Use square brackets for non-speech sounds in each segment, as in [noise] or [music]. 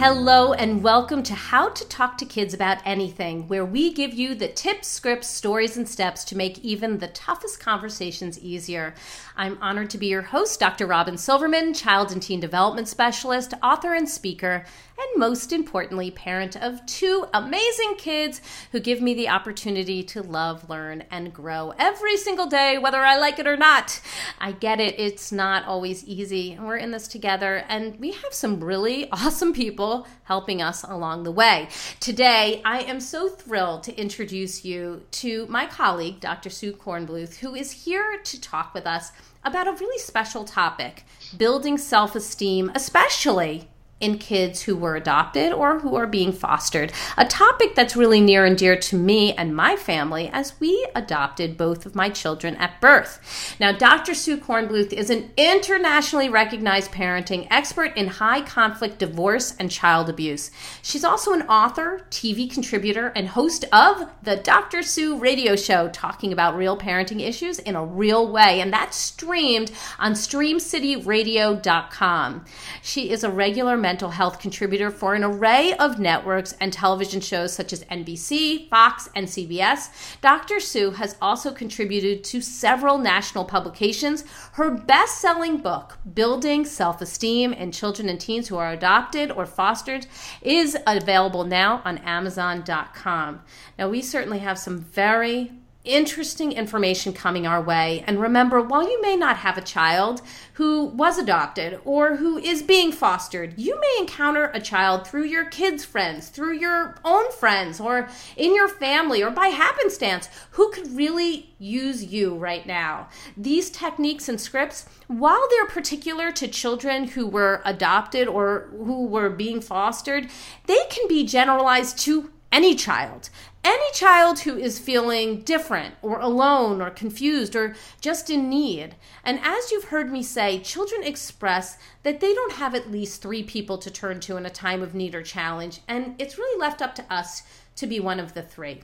Hello, and welcome to How to Talk to Kids About Anything, where we give you the tips, scripts, stories, and steps to make even the toughest conversations easier. I'm honored to be your host, Dr. Robyn Silverman, child and teen development specialist, author, and speaker, and most importantly, parent of two amazing kids who give me the opportunity to love, learn, and grow every single day, whether I like it or not. I get it, it's not always easy. We're in this together, and we have some really [laughs] awesome people helping us along the way. Today, I am so thrilled to introduce you to my colleague, Dr. Sue Cornbluth, who is here to talk with us about a really special topic building self esteem, especially in kids who were adopted or who are being fostered, a topic that's really near and dear to me and my family as we adopted both of my children at birth. Now, Dr. Sue Cornbluth is an internationally recognized parenting expert in high conflict divorce and child abuse. She's also an author, TV contributor, and host of the Dr. Sue radio show talking about real parenting issues in a real way, and that's streamed on streamcityradio.com. She is a regular mental health contributor for an array of networks and television shows such as NBC, Fox, and CBS. Dr. Sue has also contributed to several national publications. Her best selling book, Building Self Esteem in Children and Teens Who Are Adopted or Fostered, is available now on Amazon.com. Now, we certainly have some very interesting information coming our way. And remember, while you may not have a child who was adopted or who is being fostered, you may encounter a child through your kids' friends, through your own friends, or in your family, or by happenstance, who could really use you right now. These techniques and scripts, while they're particular to children who were adopted or who were being fostered, they can be generalized to any child. Any child who is feeling different or alone or confused or just in need. And as you've heard me say, children express that they don't have at least three people to turn to in a time of need or challenge, and it's really left up to us to be one of the three.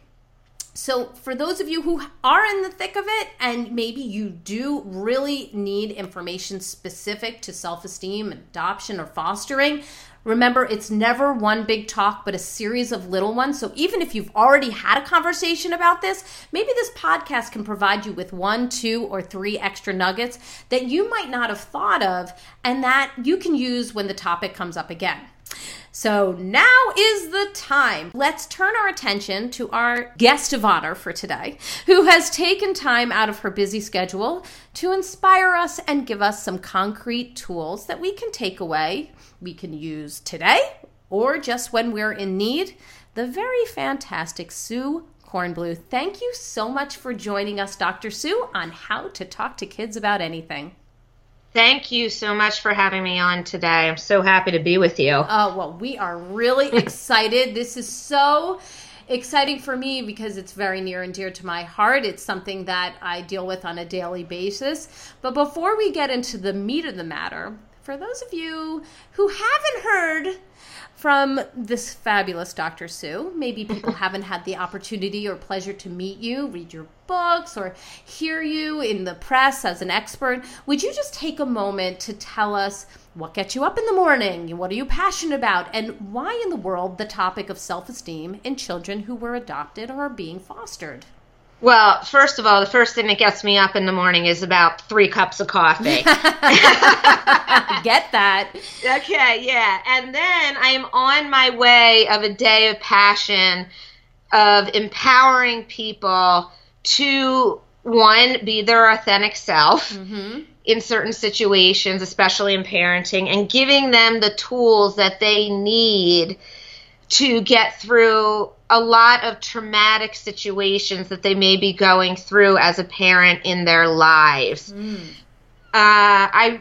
So, for those of you who are in the thick of it, and maybe you do really need information specific to self esteem, adoption, or fostering, Remember, it's never one big talk, but a series of little ones. So even if you've already had a conversation about this, maybe this podcast can provide you with one, two, or three extra nuggets that you might not have thought of and that you can use when the topic comes up again. So now is the time. Let's turn our attention to our guest of honor for today, who has taken time out of her busy schedule to inspire us and give us some concrete tools that we can take away, we can use today, or just when we're in need. The very fantastic Sue Cornbluth. Thank you so much for joining us, Dr. Sue, on how to talk to kids about anything. Thank you so much for having me on today. I'm so happy to be with you. Oh, well, we are really [laughs] excited. This is so exciting for me because it's very near and dear to my heart. It's something that I deal with on a daily basis. But before we get into the meat of the matter, for those of you who haven't heard from this fabulous Dr. Sue. Maybe people [laughs] haven't had the opportunity or pleasure to meet you, read your books, or hear you in the press as an expert. Would you just take a moment to tell us what gets you up in the morning? What are you passionate about? And why in the world the topic of self esteem in children who were adopted or are being fostered? Well, first of all, the first thing that gets me up in the morning is about three cups of coffee. [laughs] Get that. Okay, yeah. And then I am on my way of a day of passion of empowering people to one be their authentic self mm-hmm. in certain situations especially in parenting and giving them the tools that they need to get through a lot of traumatic situations that they may be going through as a parent in their lives. Mm. Uh, I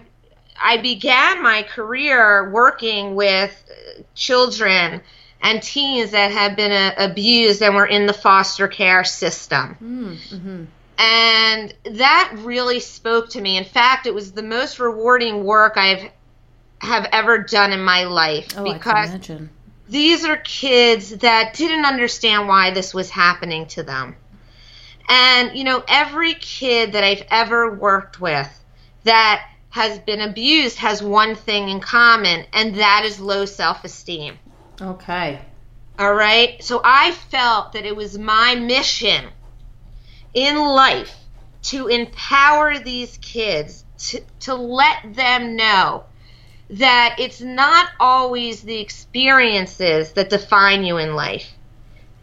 I began my career working with children and teens that had been uh, abused and were in the foster care system. Mm-hmm. And that really spoke to me. In fact, it was the most rewarding work I've have ever done in my life Oh, because can imagine. These are kids that didn't understand why this was happening to them. And, you know, every kid that I've ever worked with that has been abused has one thing in common, and that is low self esteem. Okay. All right. So I felt that it was my mission in life to empower these kids to, to let them know that it's not always the experiences that define you in life.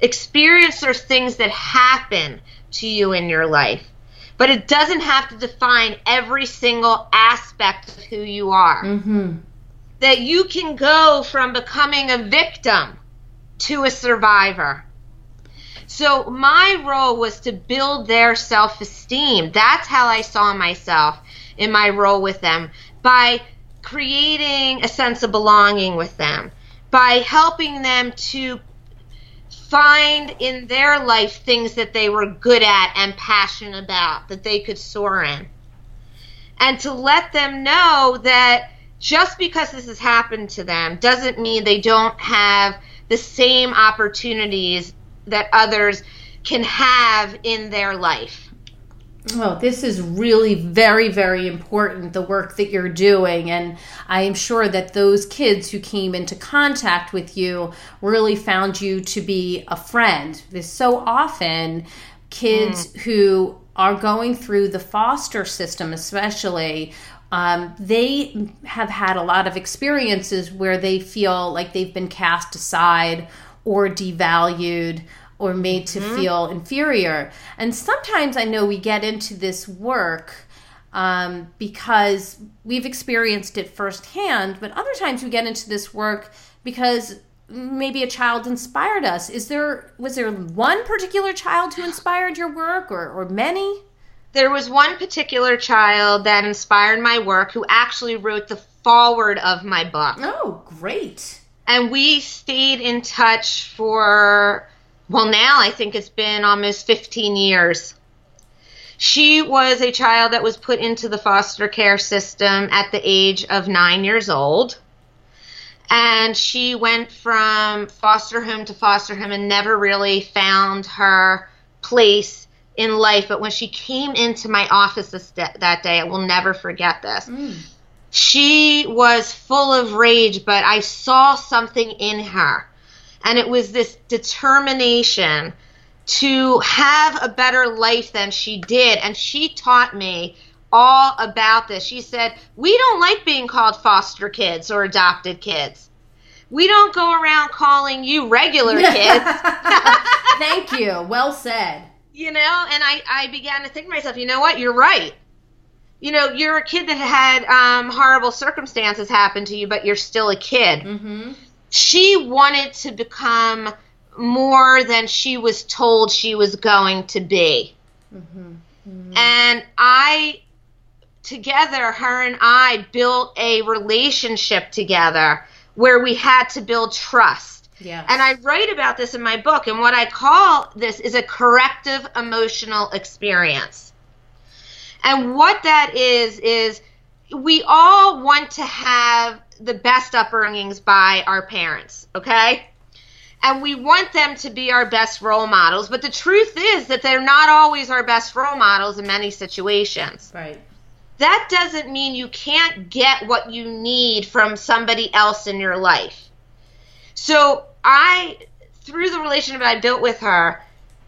Experience are things that happen to you in your life, but it doesn't have to define every single aspect of who you are Mm-hmm. that you can go from becoming a victim to a survivor. So my role was to build their self-esteem. That's how I saw myself in my role with them by creating a sense of belonging with them, by helping them to find in their life things that they were good at and passionate about that they could soar in. And to let them know that just because this has happened to them doesn't mean they don't have the same opportunities that others can have in their life. Well, this is really very, very important, the work that you're doing. And I am sure that those kids who came into contact with you really found you to be a friend. There's so often kids who are going through the foster system, especially. Um, they have had a lot of experiences where they feel like they've been cast aside or devalued or made to feel inferior. And sometimes I know we get into this work um, because we've experienced it firsthand, but other times we get into this work because maybe a child inspired us. Is there was there one particular child who inspired your work, or or many? There was one particular child that inspired my work who actually wrote the forward of my book. Oh, great! And we stayed in touch for, well, now I think it's been almost 15 years. She was a child that was put into the foster care system at the age of nine years old. And she went from foster home to foster home and never really found her place in life. But when she came into my office this, that day, I will never forget this. Mm. She was full of rage, but I saw something in her. And it was this determination to have a better life than she did. And she taught me all about this. She said, We don't like being called foster kids or adopted kids. We don't go around calling you regular [laughs] kids. [laughs] Thank you. Well said. you know, and I, I began to think to myself, you know what, you're right. You know, you're a kid that had um, horrible circumstances happen to you, but you're still a kid. Mm-hmm. She wanted to become more than she was told she was going to be. Mm-hmm. And I, together, her and I built a relationship together where we had to build trust. Yes. And I write about this in my book, and what I call this is a corrective emotional experience. And what that is, is we all want to have the best upbringings by our parents, okay? And we want them to be our best role models, but the truth is that they're not always our best role models in many situations Right. that doesn't mean you can't get what you need from somebody else in your life. So I, through the relationship I built with her,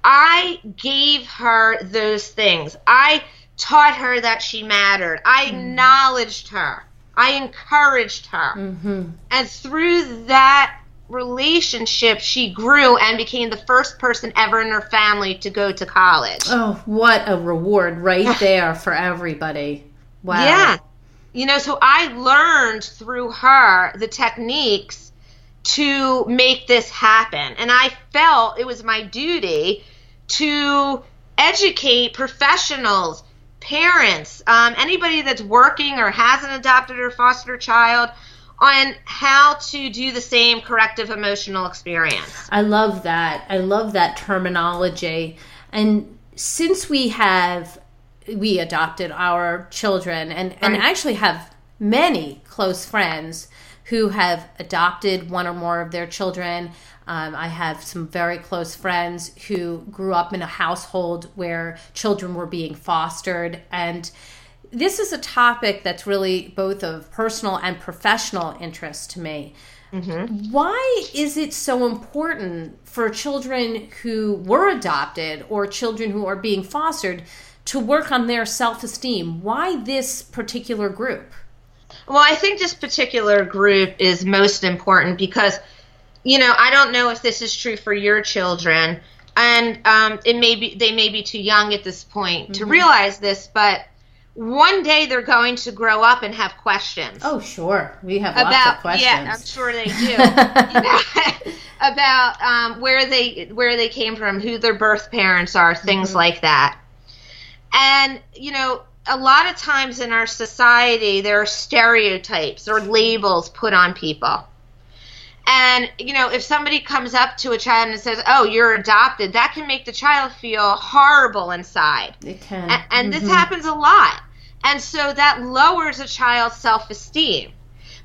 I gave her those things. I taught her that she mattered. I hmm. acknowledged her. I encouraged her. Mm-hmm. And through that relationship, she grew and became the first person ever in her family to go to college. Oh, what a reward right [laughs] there for everybody. Wow. Yeah. You know, so I learned through her the techniques to make this happen. And I felt it was my duty to educate professionals, parents, um, anybody that's working or has an adopted or foster child on how to do the same corrective emotional experience. I love that. I love that terminology. And since we have we adopted our children and, and actually have many close friends who have adopted one or more of their children. Um, I have some very close friends who grew up in a household where children were being fostered. And this is a topic that's really both of personal and professional interest to me. Mm-hmm. Why is it so important for children who were adopted or children who are being fostered to work on their self esteem? Why this particular group? Well, I think this particular group is most important because, you know, I don't know if this is true for your children, and um, it may be they may be too young at this point mm-hmm. to realize this, but one day they're going to grow up and have questions. Oh, sure. We have about, lots of questions. Yeah, I'm sure they [laughs] do. [laughs] about um, where they where they came from, who their birth parents are, things mm-hmm. like that. And you know, a lot of times in our society, there are stereotypes or labels put on people. And, you know, if somebody comes up to a child and says, oh, you're adopted, that can make the child feel horrible inside. It can. And, and mm-hmm. this happens a lot. And so that lowers a child's self esteem.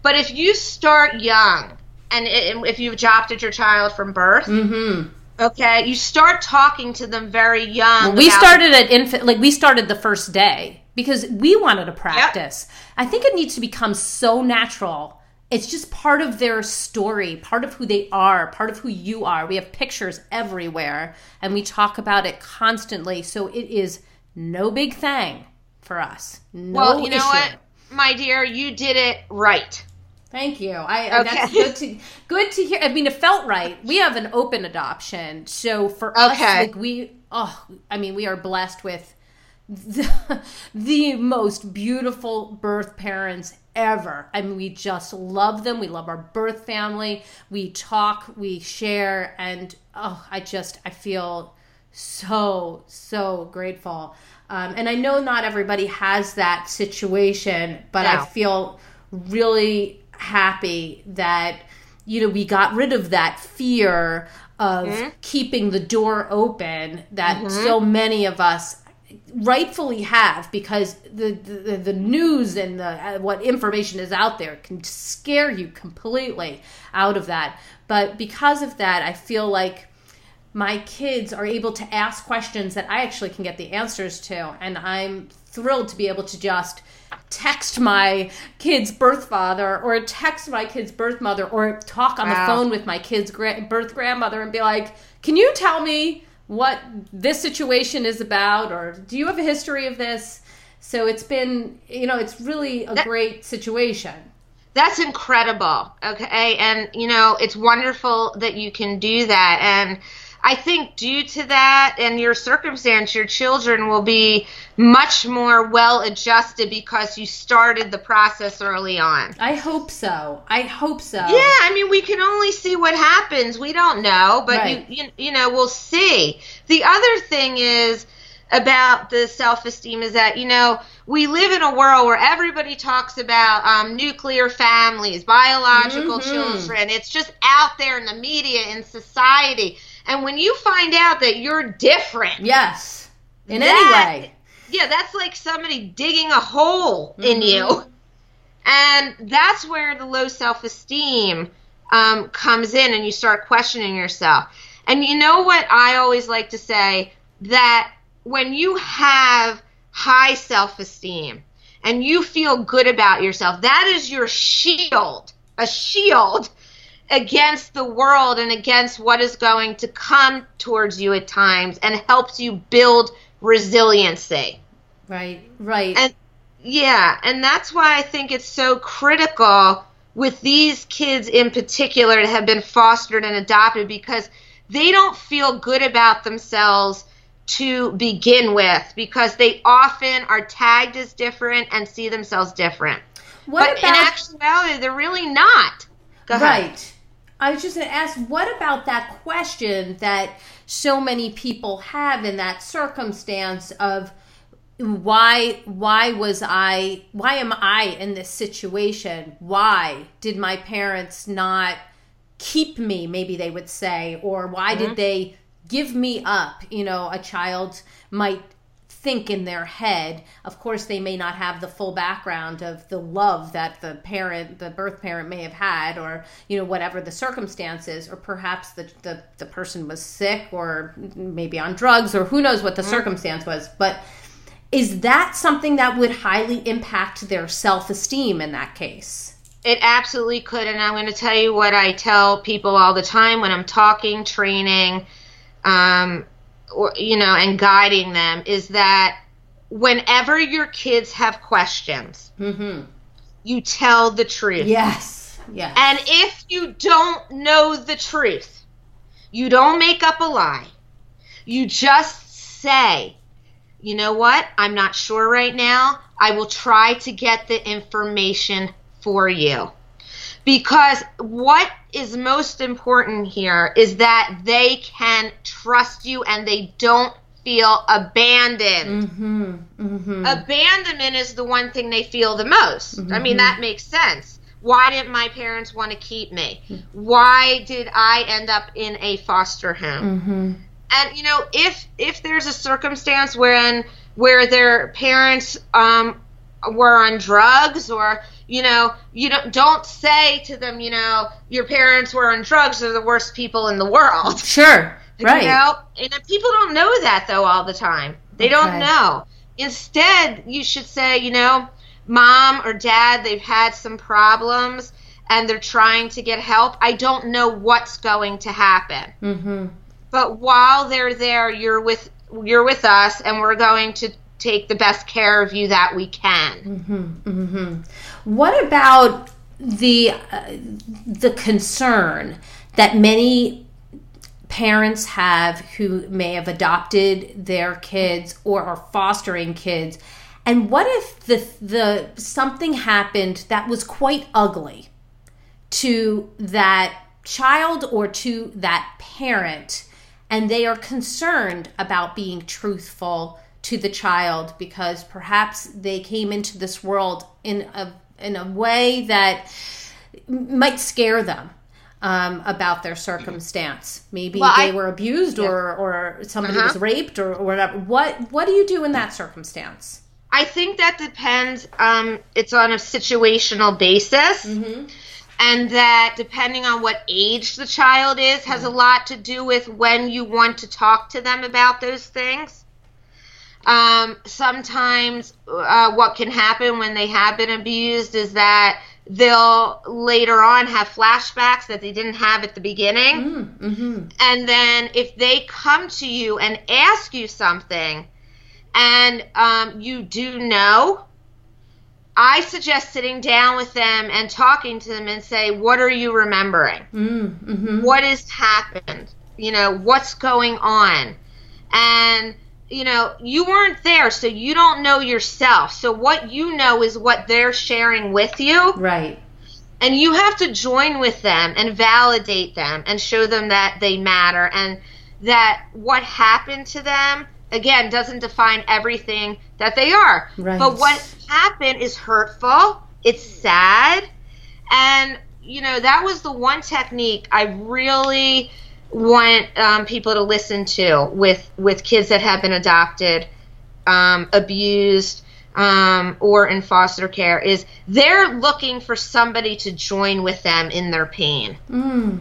But if you start young, and if you've adopted your child from birth, mm-hmm. okay, you start talking to them very young. Well, we started at infant, like we started the first day because we wanted to practice. Yep. I think it needs to become so natural it's just part of their story, part of who they are, part of who you are. We have pictures everywhere and we talk about it constantly. So it is no big thing for us. No well, you know issue. what, my dear, you did it right. Thank you. I okay. that's good to good to hear. I mean, it felt right. We have an open adoption, so for okay. us, like we, oh, I mean, we are blessed with the, [laughs] the most beautiful birth parents ever. I mean, we just love them. We love our birth family. We talk, we share, and oh, I just I feel so so grateful. Um, and I know not everybody has that situation, but no. I feel really happy that you know we got rid of that fear of mm-hmm. keeping the door open that mm-hmm. so many of us rightfully have because the, the, the news and the uh, what information is out there can scare you completely out of that but because of that i feel like my kids are able to ask questions that i actually can get the answers to and i'm thrilled to be able to just text my kid's birth father or text my kid's birth mother or talk on wow. the phone with my kid's gra- birth grandmother and be like can you tell me what this situation is about or do you have a history of this? So it's been you know it's really a that, great situation. That's incredible okay? And you know it's wonderful that you can do that. And I think due to that and your circumstance, your children will be much more well adjusted because you started the process early on. I hope so. I hope so. Yeah, I mean, we can only see what happens. We don't know, but right. you, you, you know, we'll see. The other thing is about the self-esteem is that you know we live in a world where everybody talks about um, nuclear families biological mm-hmm. children it's just out there in the media in society and when you find out that you're different, yes, in that, any way, yeah, that's like somebody digging a hole mm-hmm. in you, and that's where the low self esteem um, comes in, and you start questioning yourself. And you know what I always like to say? That when you have high self esteem and you feel good about yourself, that is your shield, a shield against the world and against what is going to come towards you at times and helps you build resiliency. Right, right. And yeah, and that's why I think it's so critical with these kids in particular that have been fostered and adopted because they don't feel good about themselves to begin with because they often are tagged as different and see themselves different. What but about, in actuality, they're really not. Right. I was just going to ask, what about that question that so many people have in that circumstance of why why was i why am i in this situation why did my parents not keep me maybe they would say or why mm-hmm. did they give me up you know a child might think in their head of course they may not have the full background of the love that the parent the birth parent may have had or you know whatever the circumstances or perhaps the the, the person was sick or maybe on drugs or who knows what the mm-hmm. circumstance was but is that something that would highly impact their self-esteem in that case it absolutely could and i'm going to tell you what i tell people all the time when i'm talking training um, or you know and guiding them is that whenever your kids have questions mm-hmm. you tell the truth. Yes. Yes. And if you don't know the truth you don't make up a lie. You just say you know what? I'm not sure right now. I will try to get the information for you. Because what is most important here is that they can trust you and they don't feel abandoned. Mm-hmm, mm-hmm. Abandonment is the one thing they feel the most. Mm-hmm. I mean, that makes sense. Why didn't my parents want to keep me? Why did I end up in a foster home? Mm-hmm. And you know, if if there's a circumstance wherein where their parents um, were on drugs or you know you don't don't say to them you know your parents were on drugs they're the worst people in the world sure right [laughs] you know and people don't know that though all the time they okay. don't know instead you should say you know mom or dad they've had some problems and they're trying to get help i don't know what's going to happen mm-hmm. but while they're there you're with you're with us and we're going to take the best care of you that we can. Mm-hmm, mm-hmm. What about the uh, the concern that many parents have who may have adopted their kids or are fostering kids? And what if the the something happened that was quite ugly to that child or to that parent and they are concerned about being truthful to the child because perhaps they came into this world in a in a way that might scare them um, about their circumstance. Maybe well, they I, were abused yeah. or or somebody uh-huh. was raped or, or, whatever. What what do you do in that circumstance? I think that depends. Um, it's on a situational basis. Mm-hmm. And that depending on what age the child is has a lot to do with when you want to talk to them about those things. Um, sometimes uh, what can happen when they have been abused is that they'll later on have flashbacks that they didn't have at the beginning. Mm, mm-hmm. And then if they come to you and ask you something and um, you do know, I suggest sitting down with them and talking to them and say, What are you remembering? Mm, mm-hmm. What has happened? You know, what's going on? And you know, you weren't there, so you don't know yourself. So what you know is what they're sharing with you. Right. And you have to join with them and validate them and show them that they matter and that what happened to them again doesn't define everything that they are. Right. But what happened is hurtful, it's sad, and you know, that was the one technique I really want um, people to listen to with with kids that have been adopted, um, abused, um, or in foster care is they're looking for somebody to join with them in their pain. Mm.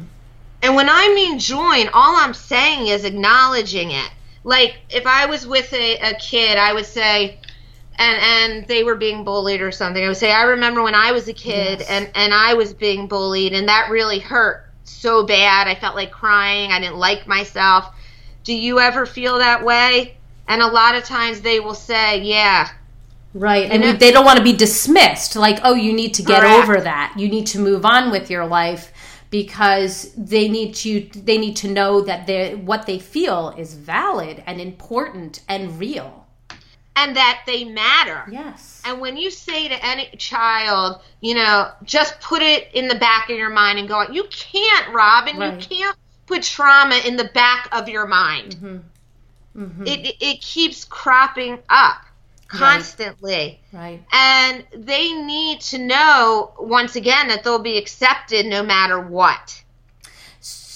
And when I mean join, all I'm saying is acknowledging it. Like if I was with a, a kid, I would say, and and they were being bullied or something. I would say, I remember when I was a kid yes. and and I was being bullied, and that really hurt so bad. I felt like crying. I didn't like myself. Do you ever feel that way? And a lot of times they will say, yeah. Right. And, and they don't want to be dismissed. Like, oh, you need to get correct. over that. You need to move on with your life because they need to they need to know that they what they feel is valid and important and real and that they matter. Yes. And when you say to any child, you know, just put it in the back of your mind and go, you can't, Robyn, right. you can't put trauma in the back of your mind. Mm-hmm. Mm-hmm. It, it, it keeps cropping up. constantly. Right. And they need to know, once again, that they'll be accepted no matter what.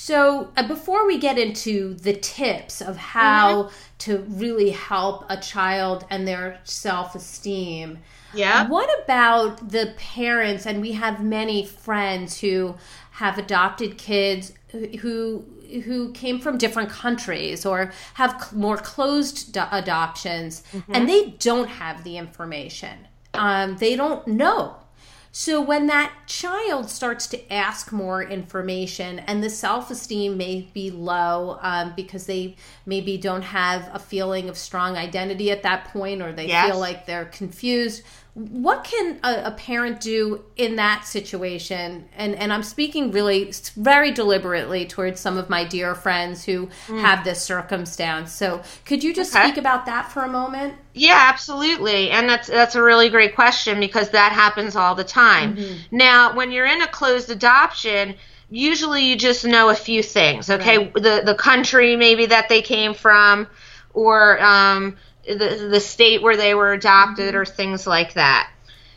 So, uh, before we get into the tips of how mm-hmm. to really help a child and their self esteem, yeah. What about the parents? And we have many friends who have adopted kids who who came from different countries or have more closed do- adoptions, mm-hmm. and they don't have the information. Um, they don't know so when that child starts to ask more information and the self esteem may be low um, because they maybe don't have a feeling of strong identity at that point or they yes. feel like they're confused, what can a, a, parent do in that situation and and i'm speaking really very deliberately towards some of my dear friends who mm. have this circumstance so could you just okay. speak about that for a moment yeah absolutely and that's that's a really great question because that happens all the time mm-hmm. now when you're in a closed adoption usually you just know a few things okay right. the the country maybe that they came from or um the the state where they were adopted or things like that.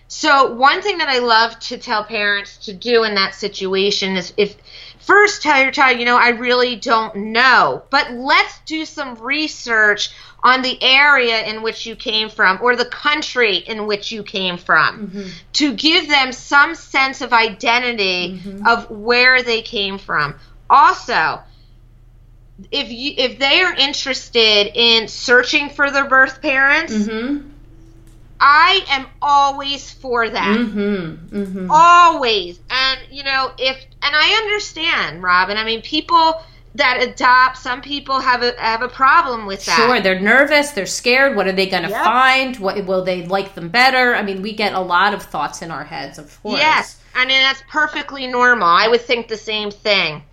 So one thing that I love to tell parents to do in that situation is if first tell your child, you know, I really don't know, but let's do some research on the area in which you came from or the country in which you came from mm-hmm. to give them some sense of identity mm-hmm. of where they came from. Also, if you if they are interested in searching for their birth parents, mm-hmm. I am always for that. Mm-hmm. Mm-hmm. Always, and you know if and I understand, Robyn. I mean, people that adopt, some people have a have a problem with that. Sure, they're nervous, they're scared. What are they going to yep. find? What will they like them better? I mean, we get a lot of thoughts in our heads, of course. Yes, I mean that's perfectly normal. I would think the same thing.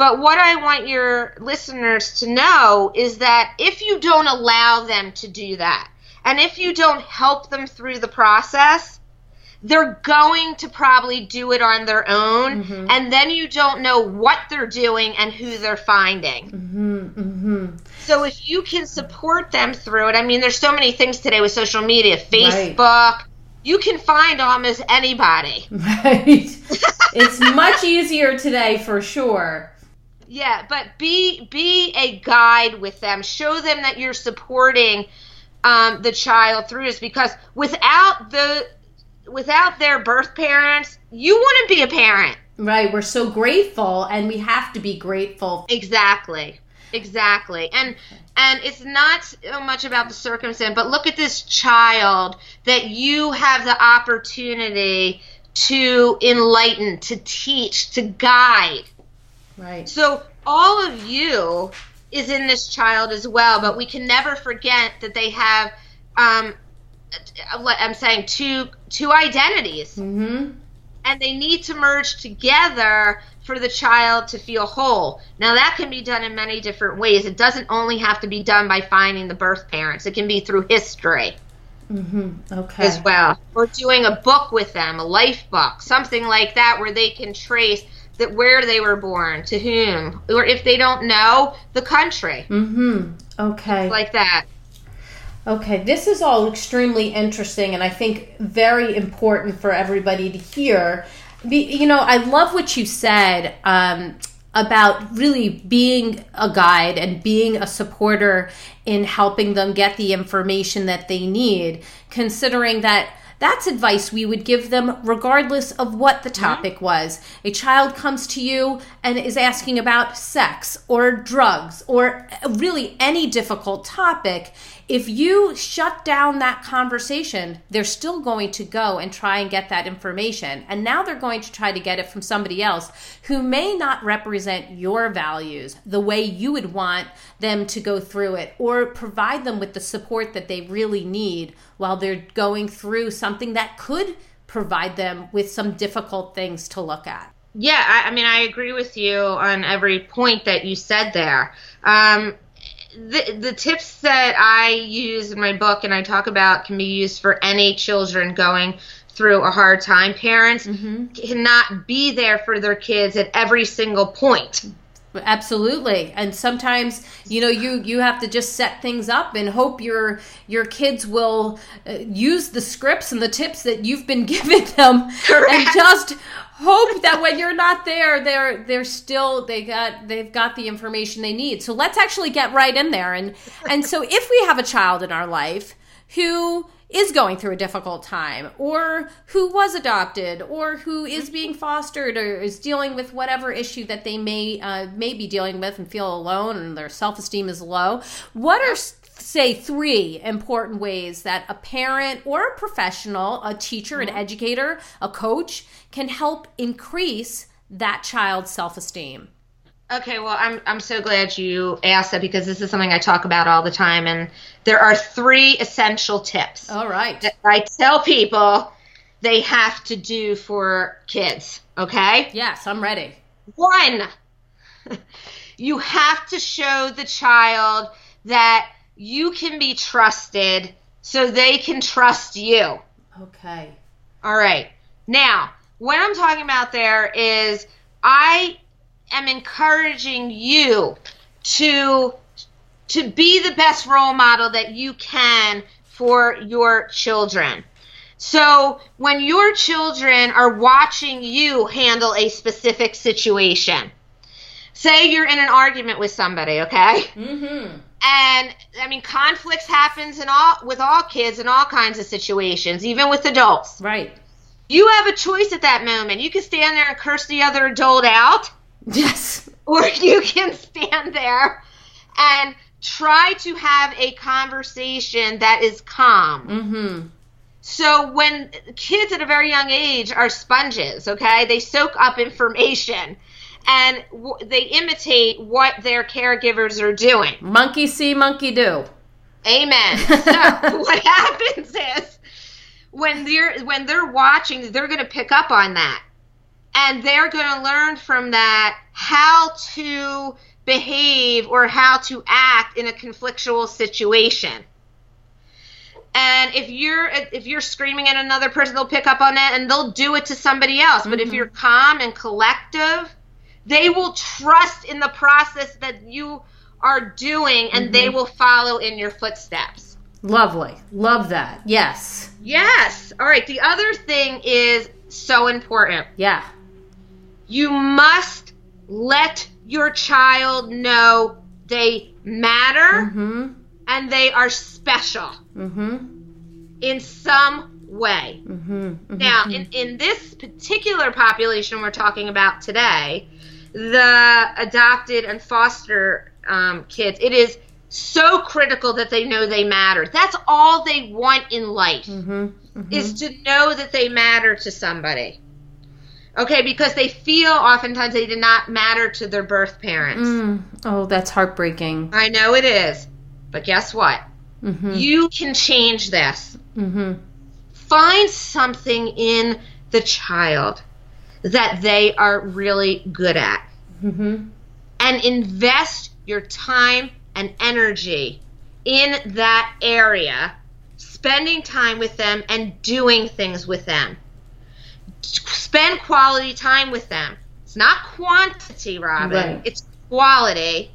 But what I want your listeners to know is that if you don't allow them to do that, and if you don't help them through the process, they're going to probably do it on their own, mm-hmm. and then you don't know what they're doing and who they're finding. Mm-hmm, mm-hmm. So if you can support them through it, I mean, there's so many things today with social media, Facebook. Right. You can find almost anybody. [laughs] Right. it's much easier today for sure. Yeah, but be be a guide with them. Show them that you're supporting um, the child through this because without the without their birth parents, you wouldn't be a parent. Right. We're so grateful and we have to be grateful. Exactly. Exactly. And and it's not so much about the circumstance, but look at this child that you have the opportunity to enlighten, to teach, to guide. Right. So all of you is in this child as well, but we can never forget that they have, um, I'm saying two two identities, mm-hmm. and they need to merge together for the child to feel whole. Now that can be done in many different ways. It doesn't only have to be done by finding the birth parents. It can be through history. Mm-hmm. Okay. As well, or doing a book with them, a life book, something like that, where they can trace that where they were born, to whom, or if they don't know, the country. Mm-hmm. Okay. like that. Okay, this is all extremely interesting and I think very important for everybody to hear. Be, you know, I love what you said um, about really being a guide and being a supporter in helping them get the information that they need, considering that that's advice we would give them regardless of what the mm-hmm. topic mm-hmm. was. A child comes to you and is asking about sex or drugs or really any difficult topic if you shut down that conversation, they're still going to go and try and get that information. And now they're going to try to get it from somebody else who may not represent your values the way you would want them to go through it or provide them with the support that they really need while they're going through something that could provide them with some difficult things to look at. Yeah, I, I mean, I agree with you on every point that you said there. Um, the, the tips that I use in my book and I talk about can be used for any children going through a hard time. Parents mm-hmm. cannot be there for their kids at every single point. Absolutely. And sometimes, you know, you you have to just set things up and hope your your kids will uh, use the scripts and the tips that you've been [laughs] giving them Correct. and just hope that when you're not there they're they're still they got they've got the information they need. So let's actually get right in there and and so if we have a child in our life who is going through a difficult time or who was adopted or who is being fostered or is dealing with whatever issue that they may uh, may be dealing with and feel alone and their self-esteem is low. What are say three important ways that a parent or a professional a teacher an educator a coach can help increase that child's self-esteem Okay, well, I'm I'm so glad you asked that because this is something I talk about all the time, and there are three essential tips all right that I tell people they have to do for kids. Okay, yes i'm ready one, you have to show the child that you can be trusted, so they can trust you. okay All right. Now, what I'm talking about there is I am encouraging you to to be the best role model that you can for your children. So, when your children are watching you handle a specific situation, say you're in an argument with somebody, okay? mm-hmm And I mean, conflicts happens in all with all kids in all kinds of situations, even with adults. right You have a choice at that moment. You can stand there and curse the other adult out, yes [laughs] or you can stand there and try to have a conversation that is calm. mm-hmm So when kids at a very young age are sponges, okay, they soak up information and w- they imitate what their caregivers are doing. monkey see monkey do Amen. [laughs] So what [laughs] happens is when they're when they're watching, they're going to pick up on that, and they're going to learn from that how to behave or how to act in a conflictual situation. And if you're if you're screaming at another person, they'll pick up on that and they'll do it to somebody else. But if mm-hmm. you're calm and collective, they will trust in the process that you are doing and they mm-hmm. will follow in your footsteps. Lovely. Love that. Yes. Yes. All right. The other thing is so important. Yeah. You must let your child know they matter Mm-hmm. and they are special Mm-hmm. in some way. Mm-hmm. Now, in, in this particular population we're talking about today, the adopted and foster um, kids, it is so critical that they know they matter. That's all they want in life Mm-hmm. is to know that they matter to somebody. Okay, because they feel oftentimes they did not matter to their birth parents. Mm. Oh, that's heartbreaking. I know it is, but guess what? Mm-hmm. You can change this. Mm-hmm. find something in the child that they are really good at Mm-hmm. and invest your time and energy in that area, spending time with them and doing things with them. Spend quality time with them. It's not quantity, Robyn, Right. it's quality.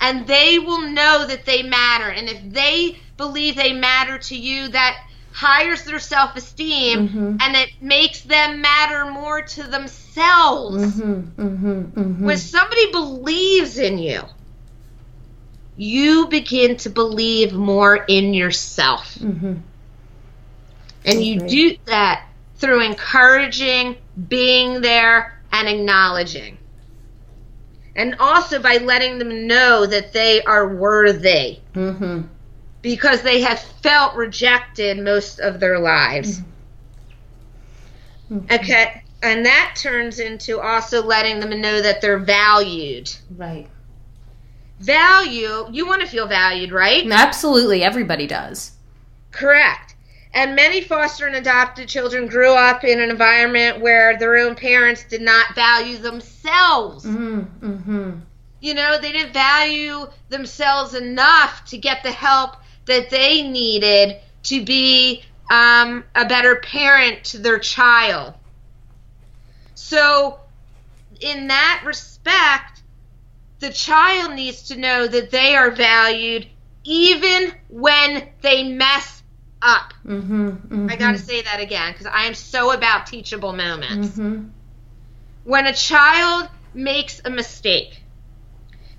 And they will know that they matter. And if they believe they matter to you, that hires their self esteem Mhm. and it makes them matter more to themselves. Mm-hmm. Mm-hmm. Mm-hmm. When somebody believes in you, you begin to believe more in yourself. Mm-hmm. And you do that through encouraging, being there, and acknowledging. And also by letting them know that they are worthy Mm-hmm. because they have felt rejected most of their lives. Mm-hmm. Okay. And that turns into also letting them know that they're valued. Right. Value, you want to feel valued, right? Absolutely. Everybody does. Correct. And many foster and adopted children grew up in an environment where their own parents did not value themselves. Mm-hmm. Mm-hmm. You know, they didn't value themselves enough to get the help that they needed to be um, a better parent to their child. So, in that respect, the child needs to know that they are valued even when they mess up. Mm-hmm, mm-hmm. I got to say that again because I am so about teachable moments. Mm-hmm. When a child makes a mistake,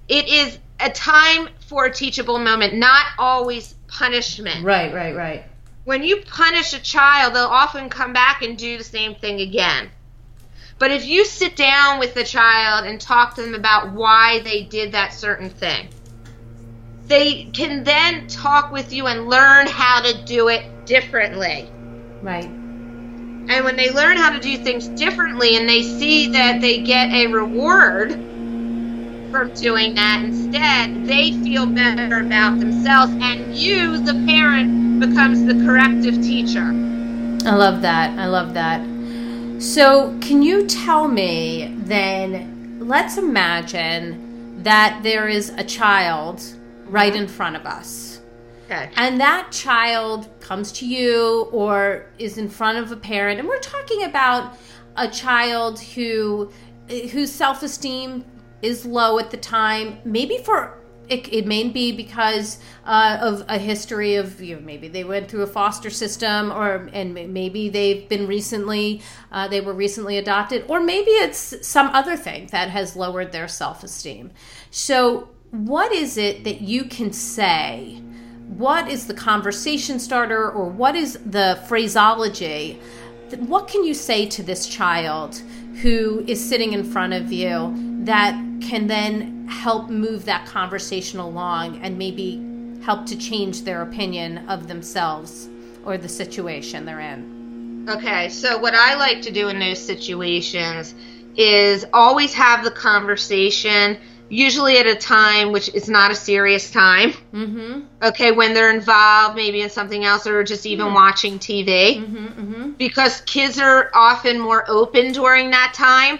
it is a time for a teachable moment, not always punishment. Right, right, right. When you punish a child, they'll often come back and do the same thing again. But if you sit down with the child and talk to them about why they did that certain thing, they can then talk with you and learn how to do it differently. Right. And when they learn how to do things differently and they see that they get a reward from doing that instead, they feel better about themselves and you, the parent, becomes the corrective teacher. I love that. I love that. So, can you tell me then? Let's imagine that there is a child right in front of us. Okay. And that child comes to you or is in front of a parent and we're talking about a child who whose self-esteem is low at the time, maybe for it, it may be because uh, of a history of you know, maybe they went through a foster system or and maybe they've been recently uh, they were recently adopted or maybe it's some other thing that has lowered their self-esteem so what is it that you can say what is the conversation starter or what is the phraseology what can you say to this child who is sitting in front of you that can then help move that conversation along and maybe help to change their opinion of themselves or the situation they're in. Okay, so what I like to do in those situations is always have the conversation, usually at a time which is not a serious time. Mm-hmm. Okay, when they're involved maybe in something else or just even watching TV. Mm-hmm, mm-hmm. Because kids are often more open during that time.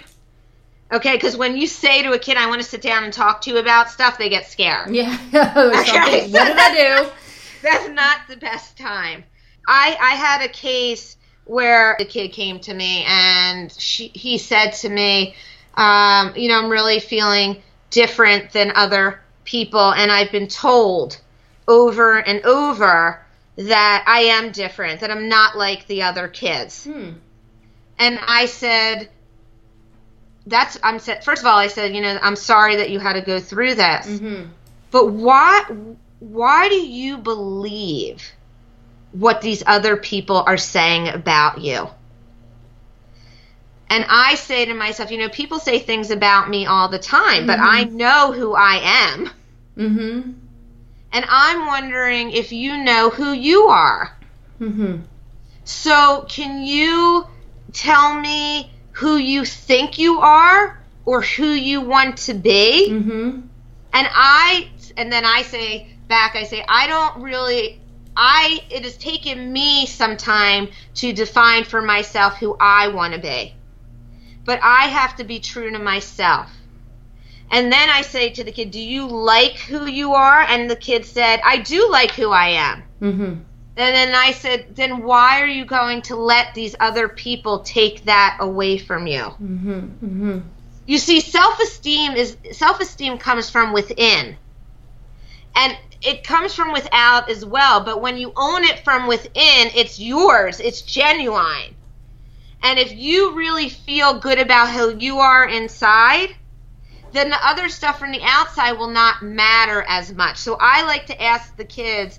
Okay, because when you say to a kid, I want to sit down and talk to you about stuff, they get scared. Yeah. [laughs] Something- what did I do? [laughs] That's not the best time. I I had a case where the kid came to me and she he said to me, um, you know, I'm really feeling different than other people, and I've been told over and over that I am different, that I'm not like the other kids. Hmm. And I said, that's I'm said first of all I said, you know, I'm sorry that you had to go through this. Mm-hmm. But why why do you believe what these other people are saying about you? And I say to myself, you know, people say things about me all the time, but I know who I am. Mm-hmm. And I'm wondering if you know who you are. Mm-hmm. So, can you tell me who you think you are or who you want to be? Mm-hmm. And I and then I say back I say I don't really I it has taken me some time to define for myself who I want to be. But I have to be true to myself. And then I say to the kid, "Do you like who you are?" And the kid said, "I do like who I am." Mm-hmm. And then I said, "Then why are you going to let these other people take that away from you?" Mm-hmm. Mm-hmm. You see, self-esteem is self-esteem comes from within. And it comes from without as well, but when you own it from within, it's yours. It's genuine. And if you really feel good about who you are inside, then the other stuff from the outside will not matter as much. So I like to ask the kids,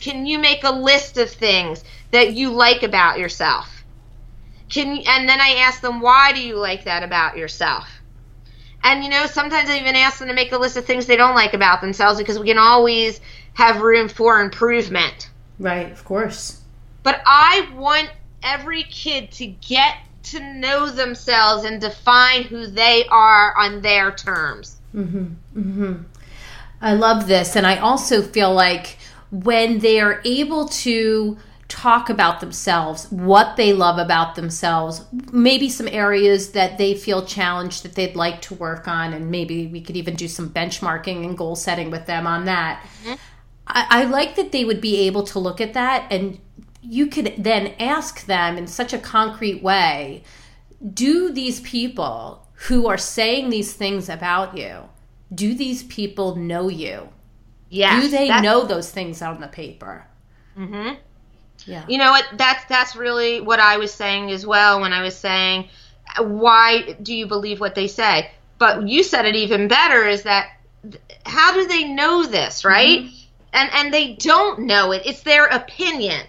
can you make a list of things that you like about yourself? Can and then I ask them, why do you like that about yourself? And you know, sometimes I even ask them to make a list of things they don't like about themselves because we can always have room for improvement. Right, of course. But I want every kid to get to know themselves and define who they are on their terms. Mm-hmm. Mm-hmm. I love this. And I also feel like when they are able to talk about themselves, what they love about themselves, maybe some areas that they feel challenged that they'd like to work on, and maybe we could even do some benchmarking and goal setting with them on that. I, I like that they would be able to look at that and you could then ask them in such a concrete way do these people who are saying these things about you do these people know you? Yes. do they know those things on the paper? mm-hmm Yeah. You know what? That's that's really what I was saying as well when I was saying, why do you believe what they say? But you said it even better. Is that how do they know this, right? Mm-hmm. And and they don't know it. It's their opinion.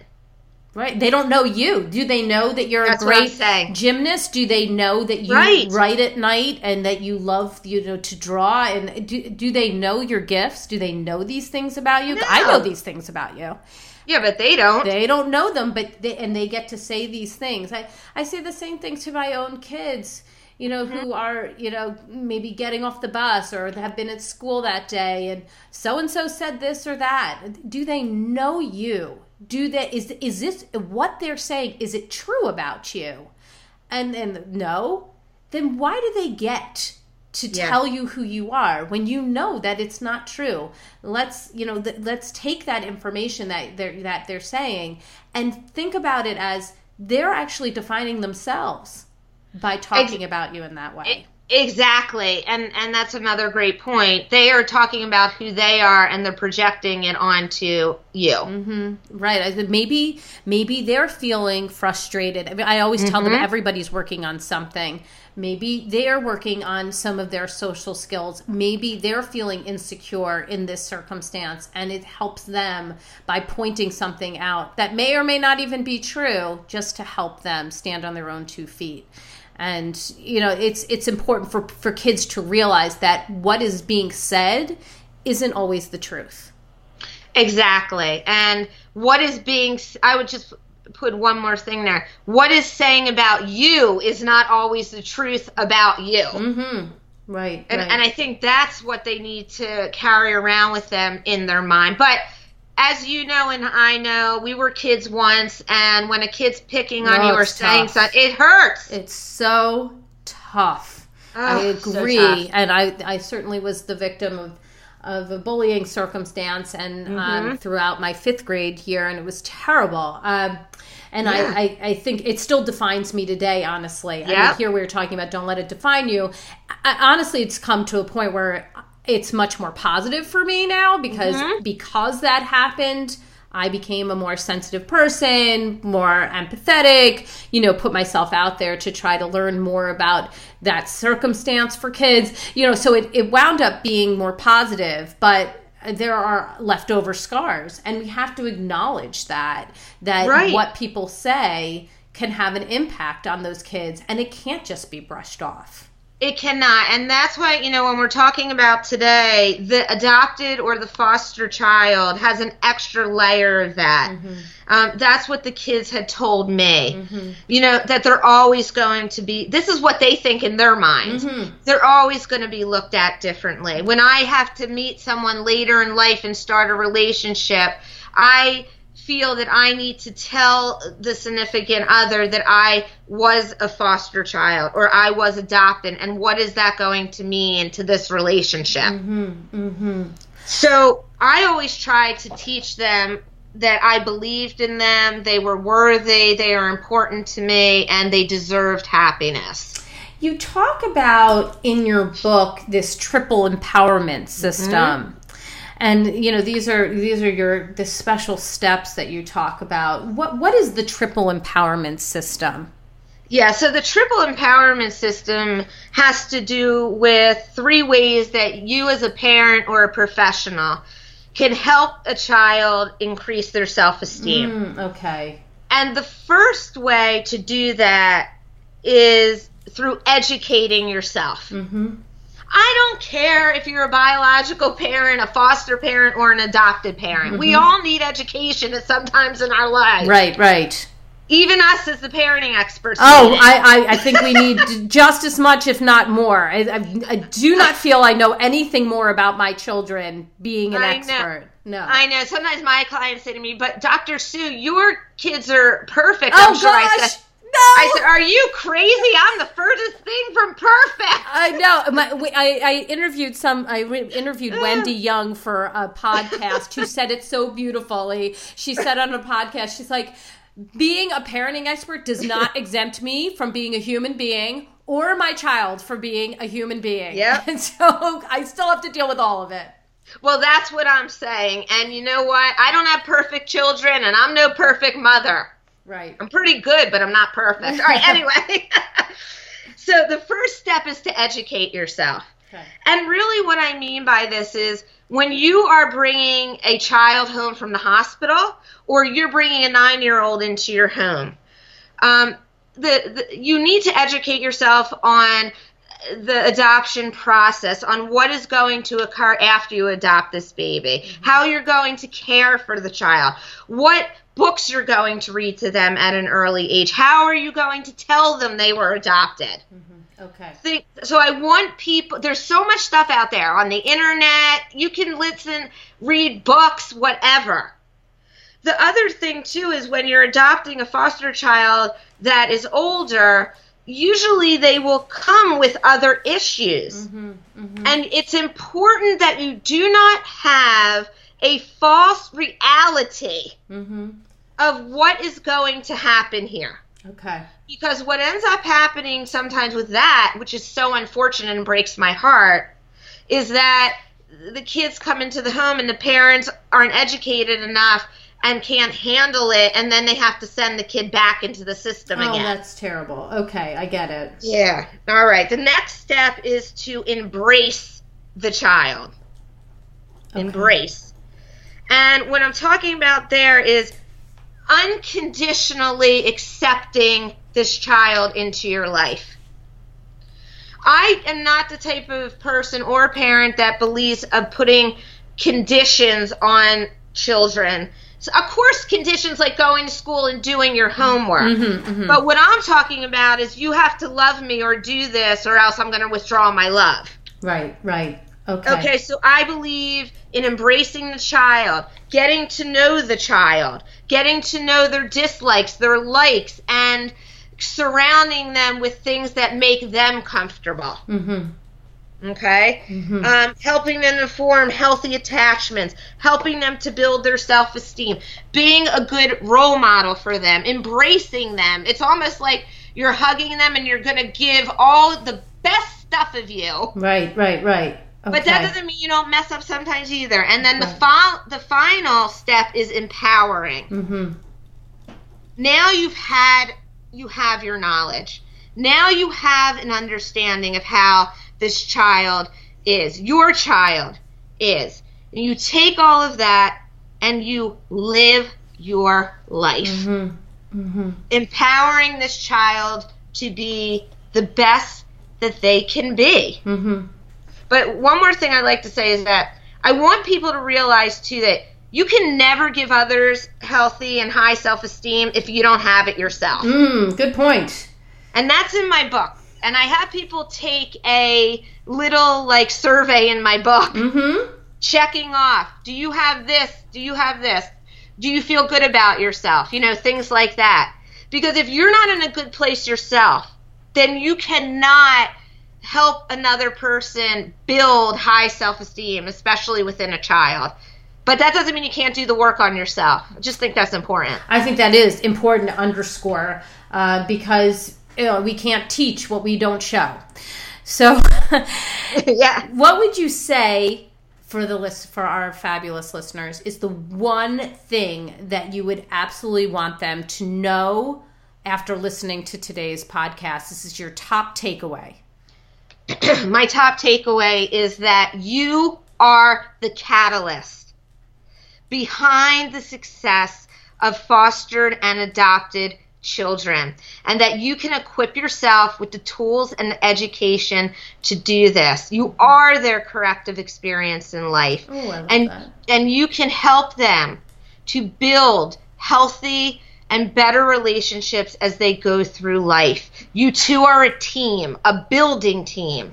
Right. They don't know you. Do they know that you're That's a great gymnast? Do they know that you Right. write at night and that you love you know to draw and do, do they know your gifts? Do they know these things about you? I know these things about you. Yeah, but they don't. They don't know them, but they, and they get to say these things. I I say the same thing to my own kids. You know, who mm-hmm. are you know maybe getting off the bus or have been at school that day, and so and so said this or that. Do they know you? Do they is is this what they're saying? Is it true about you? And then no, then why do they get to Yeah. tell you who you are when you know that it's not true? Let's you know th- let's take that information that they're that they're saying and think about it as they're actually defining themselves by talking about you in that way. Exactly. And and that's another great point. They are talking about who they are and they're projecting it onto you. Mm-hmm. Right. Maybe maybe they're feeling frustrated. I, mean, I always tell them everybody's working on something. Maybe they're working on some of their social skills. Maybe they're feeling insecure in this circumstance, and it helps them by pointing something out that may or may not even be true, just to help them stand on their own two feet. And you know, it's it's important for for kids to realize that what is being said isn't always the truth. Exactly. And what is being I would just put one more thing there. What is saying about you is not always the truth about you. Mm-hmm. Right. And, right. and I think that's what they need to carry around with them in their mind. But as you know, and I know, we were kids once, and when a kid's picking on Oh, you or saying tough. something, it hurts. It's so tough. I Ugh, so agree, tough. and I I certainly was the victim of of a bullying circumstance, and Mm-hmm. um, throughout my fifth grade year, and it was terrible. Um, and I, I, I think it still defines me today, honestly. I mean, here we were talking about don't let it define you. I, honestly, it's come to a point where it's much more positive for me now because Mm-hmm. because that happened. I became a more sensitive person, more empathetic, you know, put myself out there to try to learn more about that circumstance for kids, you know, so it, it wound up being more positive, but there are leftover scars and we have to acknowledge that that Right. what people say can have an impact on those kids and it can't just be brushed off. It cannot. And that's why, you know, when we're talking about today, the adopted or the foster child has an extra layer of that. Mm-hmm. Um, that's what the kids had told me. Mm-hmm. You know, that they're always going to be, this is what they think in their mind. Mm-hmm. They're always going to be looked at differently. When I have to meet someone later in life and start a relationship, I feel that I need to tell the significant other that I was a foster child or I was adopted and what is that going to mean to this relationship. Mm-hmm, mm-hmm. So I always try to teach them that I believed in them, they were worthy, they are important to me, and they deserved happiness. You talk about in your book this triple empowerment system. Mm-hmm. And you know these are these are your the special steps that you talk about. What what is the triple empowerment system? Yeah, so the triple empowerment system has to do with three ways that you, as a parent or a professional, can help a child increase their self esteem. Mm, okay. And the first way to do that is through educating yourself. Mm-hmm. I don't care if you're a biological parent, a foster parent, or an adopted parent. We Mm-hmm. all need education at sometimes in our lives. Right, right. Even us as the parenting experts. Oh. I, I, I think we need [laughs] just as much, if not more. I, I, I do not feel I know anything more about my children being an I know. expert. No. I know. Sometimes my clients say to me, "But Dr. Sue, your kids are perfect." oh I'm sure gosh, I said. "I said, are you crazy? I'm the furthest thing from perfect." I know. My, we- I, I interviewed some. I re- interviewed Wendy Young for a podcast who said it so beautifully. She said on a podcast, she's like, "Being a parenting expert does not exempt me from being a human being." or my child for being a human being. Yeah. [laughs] And so I still have to deal with all of it. Well, that's what I'm saying. And you know what? I don't have perfect children, and I'm no perfect mother. Right. I'm pretty good, but I'm not perfect. All right, [laughs] anyway. [laughs] so the first step is to educate yourself. Okay. And really, what I mean by this is when you are bringing a child home from the hospital or you're bringing a nine year old into your home, um, the, the, you need to educate yourself on the adoption process, on what is going to occur after you adopt this baby, how you're going to care for the child, what books you're going to read to them at an early age, how are you going to tell them they were adopted? Mm-hmm. Okay. think so i want people there's so much stuff out there on the internet. You can listen read books whatever. The other thing too is when you're adopting a foster child that is older usually they will come with other issues. Mm-hmm. Mm-hmm. And it's important that you do not have a false reality Mm-hmm. of what is going to happen here Okay. because what ends up happening sometimes with that, which is so unfortunate and breaks my heart, is that the kids come into the home and the parents aren't educated enough and can't handle it, and then they have to send the kid back into the system again. Oh, again. that's terrible. Okay, I get it. Yeah. All right. The next step is to embrace the child. Embrace. And what I'm talking about there is unconditionally accepting this child into your life. I am not the type of person or parent that believes of putting conditions on children. So of course, conditions like going to school and doing your homework. Mm-hmm, mm-hmm. But what I'm talking about is you have to love me or do this, or else I'm going to withdraw my love. Right, right. Okay. Okay, so I believe in embracing the child, getting to know the child, getting to know their dislikes, their likes, and surrounding them with things that make them comfortable. Mm-hmm. Okay? Um, helping them to form healthy attachments, helping them to build their self esteem, being a good role model for them, embracing them. It's almost like you're hugging them and you're going to give all the best stuff of you. Right, right, right. Okay. But that doesn't mean you don't mess up sometimes either. And then the Right. fi- the final step is empowering. Mm-hmm. Now you've had you have your knowledge. Now you have an understanding of how this child is. Your child is. And you take all of that and you live your life. Mm-hmm. Mm-hmm. Empowering this child to be the best that they can be. But one more thing I'd like to say is that I want people to realize too that you can never give others healthy and high self esteem if you don't have it yourself. Mm, good point. And that's in my book. And I have people take a little like survey in my book, Mm-hmm. checking off do you have this? Do you have this? Do you feel good about yourself? You know, things like that. Because if you're not in a good place yourself, then you cannot help another person build high self esteem, especially within a child. But that doesn't mean you can't do the work on yourself. I just think that's important. I think that is important to underscore uh, because you know, we can't teach what we don't show. So, [laughs] yeah. what would you say for the list for our fabulous listeners is the one thing that you would absolutely want them to know after listening to today's podcast? This is your top takeaway. [clears throat] my top takeaway is that you are the catalyst behind the success of fostered and adopted children, and that you can equip yourself with the tools and the education to do this. You are their corrective experience in life, Oh, love and that. and you can help them to build healthy and better relationships as they go through life. You two are a team, a building team.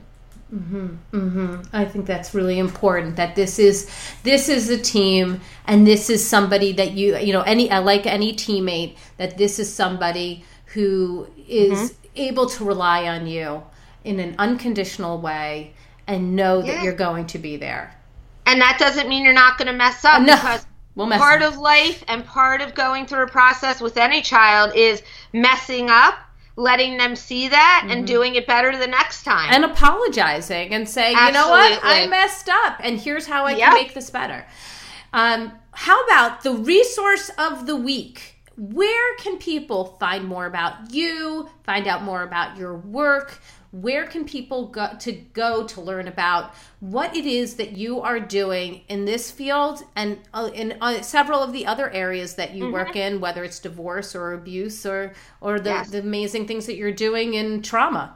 hmm Hmm. I think that's really important. That this is this is a team, and this is somebody that you you know any like any teammate that this is somebody who is able to rely on you in an unconditional way and know that you're going to be there. And that doesn't mean you're not going to mess up No, because we'll part up. of life and part of going through a process with any child is messing up, letting them see that mm-hmm. and doing it better the next time. And apologizing and saying, you know what, I messed up and here's how I yep. can make this better. Um, how about the resource of the week? Where can people find more about you, find out more about your work? Where can people go to go to learn about what it is that you are doing in this field and uh, in uh, several of the other areas that you mm-hmm. work in whether it's divorce or abuse or or the, yes. the amazing things that you're doing in trauma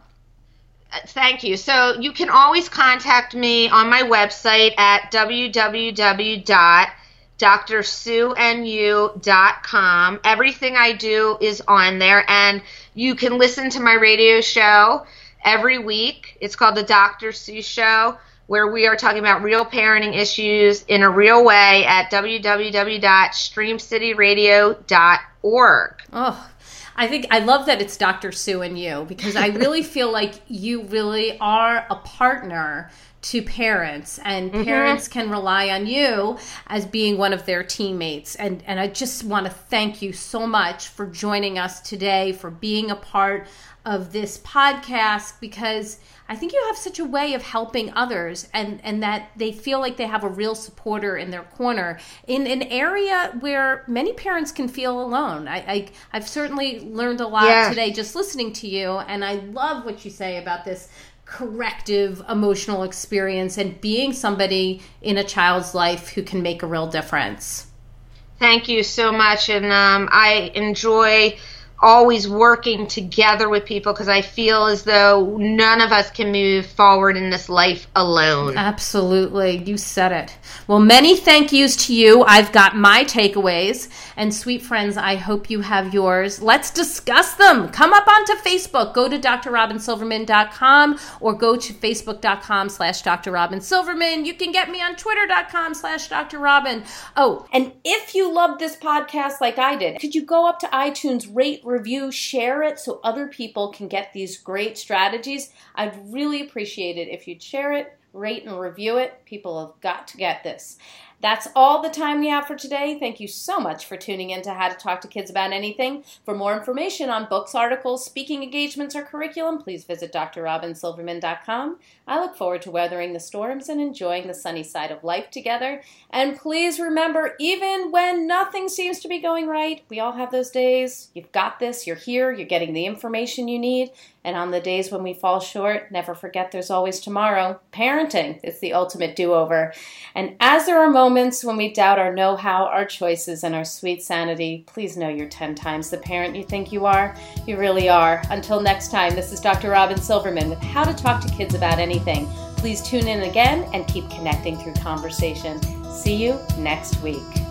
uh, Thank you. So you can always contact me on my website at www.drsueandyou.com. Everything I do is on there, and you can listen to my radio show every week. It's called the Dr. Sue Show, where we are talking about real parenting issues in a real way at www.streamcityradio.org. Oh, I think I love that it's Dr. Sue and you because I really [laughs] feel like you really are a partner to parents and mm-hmm. parents can rely on you as being one of their teammates and and I just want to thank you so much for joining us today for being a part of this podcast because I think you have such a way of helping others and, and that they feel like they have a real supporter in their corner in an area where many parents can feel alone. I, I, have certainly learned a lot yeah. today just listening to you, and I love what you say about this corrective emotional experience and being somebody in a child's life who can make a real difference. Thank you so much. And um, I enjoy always working together with people because I feel as though none of us can move forward in this life alone. Absolutely. You said it. Well, many thank yous to you. I've got my takeaways. And sweet friends, I hope you have yours. Let's discuss them. Come up onto Facebook. Go to drrobynsilverman.com or go to facebook.com slash drrobynsilverman. You can get me on twitter.com slash drrobyn. Oh, and if you love this podcast like I did, could you go up to iTunes, rate, review, share it so other people can get these great strategies. I'd really appreciate it if you'd share it, rate, and review it. People have got to get this. That's all the time we have for today. Thank you so much for tuning in to How to Talk to Kids About Anything. For more information on books, articles, speaking engagements, or curriculum, please visit drrobynsilverman.com. I look forward to weathering the storms and enjoying the sunny side of life together. And please remember, even when nothing seems to be going right, we all have those days. You've got this, you're here, you're getting the information you need. And on the days when we fall short, never forget there's always tomorrow. Parenting is the ultimate do over. And as there are moments when we doubt our know how, our choices, and our sweet sanity, please know you're 10 times the parent you think you are. You really are. Until next time, this is Dr. Robyn Silverman with How to Talk to Kids About Anything. Please tune in again and keep connecting through conversation. See you next week.